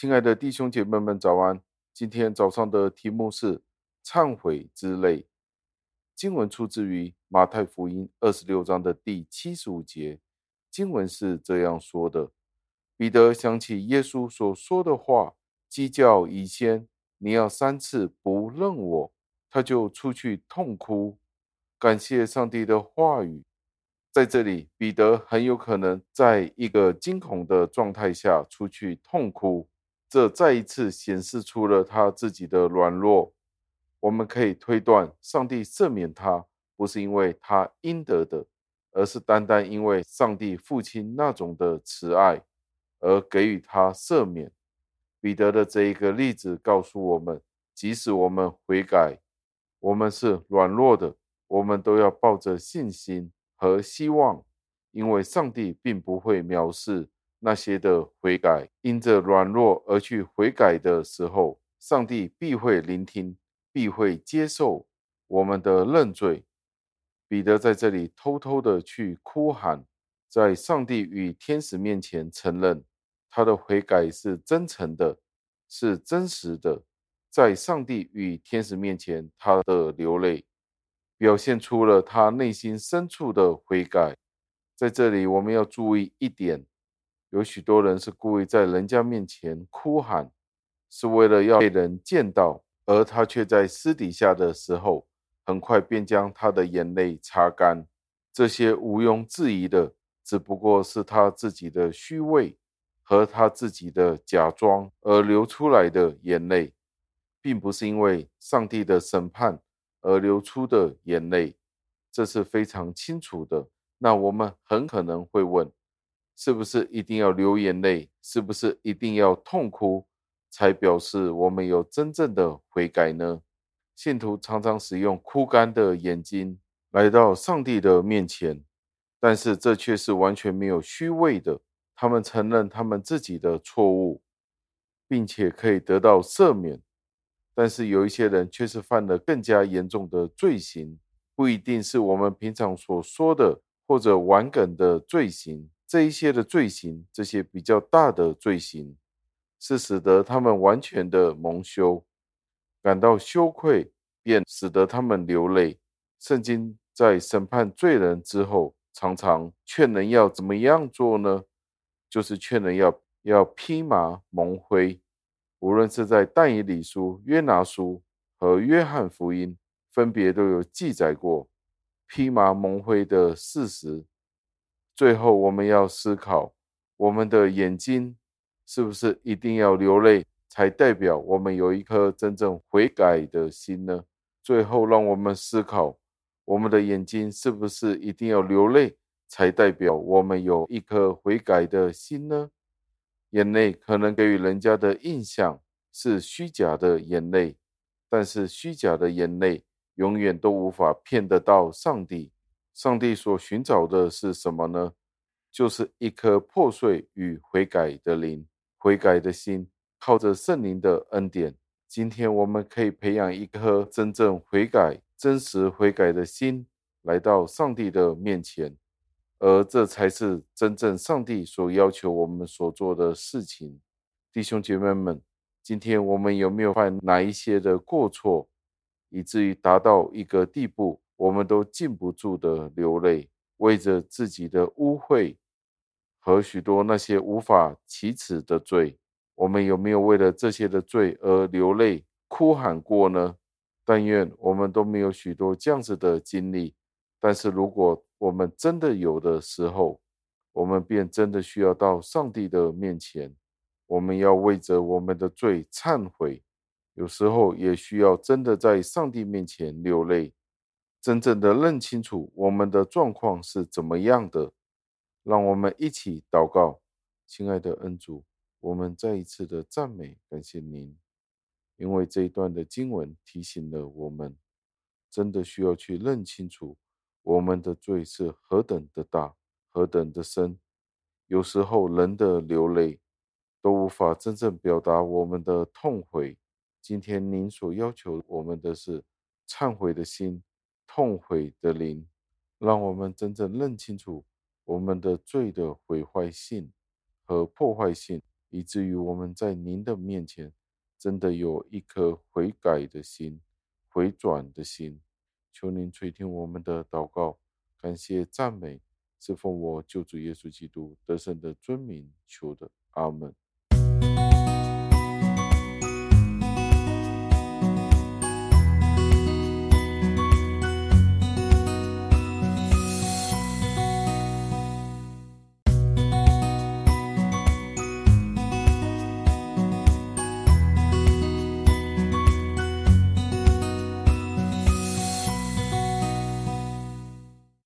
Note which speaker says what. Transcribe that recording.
Speaker 1: 亲爱的弟兄姐妹们，早安！今天早上的题目是忏悔之泪。经文出自于马太福音二十六章的第七十五节。经文是这样说的：彼得想起耶稣所说的话，鸡叫以先，你要三次不认我，他就出去痛哭。感谢上帝的话语。在这里，彼得很有可能在一个惊恐的状态下出去痛哭，这再一次显示出了他自己的软弱。我们可以推断，上帝赦免他，不是因为他应得的，而是单单因为上帝父亲那种的慈爱而给予他赦免。彼得的这一个例子告诉我们，即使我们悔改，我们是软弱的，我们都要抱着信心。和希望，因为上帝并不会藐视那些的悔改，因着软弱而去悔改的时候，上帝必会聆听，必会接受我们的认罪。彼得在这里偷偷的去哭喊，在上帝与天使面前承认他的悔改是真诚的，是真实的，在上帝与天使面前，他的流泪。表现出了他内心深处的悔改。在这里，我们要注意一点：有许多人是故意在人家面前哭喊，是为了要被人见到，而他却在私底下的时候，很快便将他的眼泪擦干。这些毋庸置疑的，只不过是他自己的虚伪和他自己的假装而流出来的眼泪，并不是因为上帝的审判。而流出的眼泪，这是非常清楚的。那我们很可能会问：是不是一定要流眼泪？是不是一定要痛哭，才表示我们有真正的悔改呢？信徒常常使用哭干的眼睛来到上帝的面前，但是这却是完全没有虚伪的。他们承认他们自己的错误，并且可以得到赦免。但是有一些人却是犯了更加严重的罪行，不一定是我们平常所说的或者玩梗的罪行。这一些的罪行，这些比较大的罪行，是使得他们完全的蒙羞，感到羞愧，便使得他们流泪。圣经在审判罪人之后，常常劝人要怎么样做呢？就是劝人要要披麻蒙灰。无论是在但以理书、约拿书和约翰福音，分别都有记载过披麻蒙灰的事实。最后，我们要思考：我们的眼睛是不是一定要流泪，才代表我们有一颗真正悔改的心呢？最后，让我们思考：我们的眼睛是不是一定要流泪，才代表我们有一颗悔改的心呢？眼泪可能给予人家的印象是虚假的眼泪，但是虚假的眼泪永远都无法骗得到上帝。上帝所寻找的是什么呢？就是一颗破碎与悔改的灵，悔改的心。靠着圣灵的恩典，今天我们可以培养一颗真正悔改、真实悔改的心，来到上帝的面前。而这才是真正上帝所要求我们所做的事情，弟兄姐妹们，今天我们有没有犯哪一些的过错，以至于达到一个地步，我们都禁不住的流泪，为着自己的污秽和许多那些无法启齿的罪，我们有没有为了这些的罪而流泪哭喊过呢？但愿我们都没有许多这样子的经历。但是如果我们真的有的时候，我们便真的需要到上帝的面前，我们要为着我们的罪忏悔。有时候也需要真的在上帝面前流泪，真正的认清楚我们的状况是怎么样的。让我们一起祷告，亲爱的恩主，我们再一次的赞美感谢您，因为这一段的经文提醒了我们，真的需要去认清楚。我们的罪是何等的大，何等的深，有时候人的流泪都无法真正表达我们的痛悔。今天您所要求我们的是忏悔的心、痛悔的灵，让我们真正认清楚我们的罪的毁坏性和破坏性，以至于我们在您的面前真的有一颗悔改的心、回转的心。求您垂听我们的祷告，感谢赞美，是奉我救主耶稣基督得胜的尊名求的，阿门。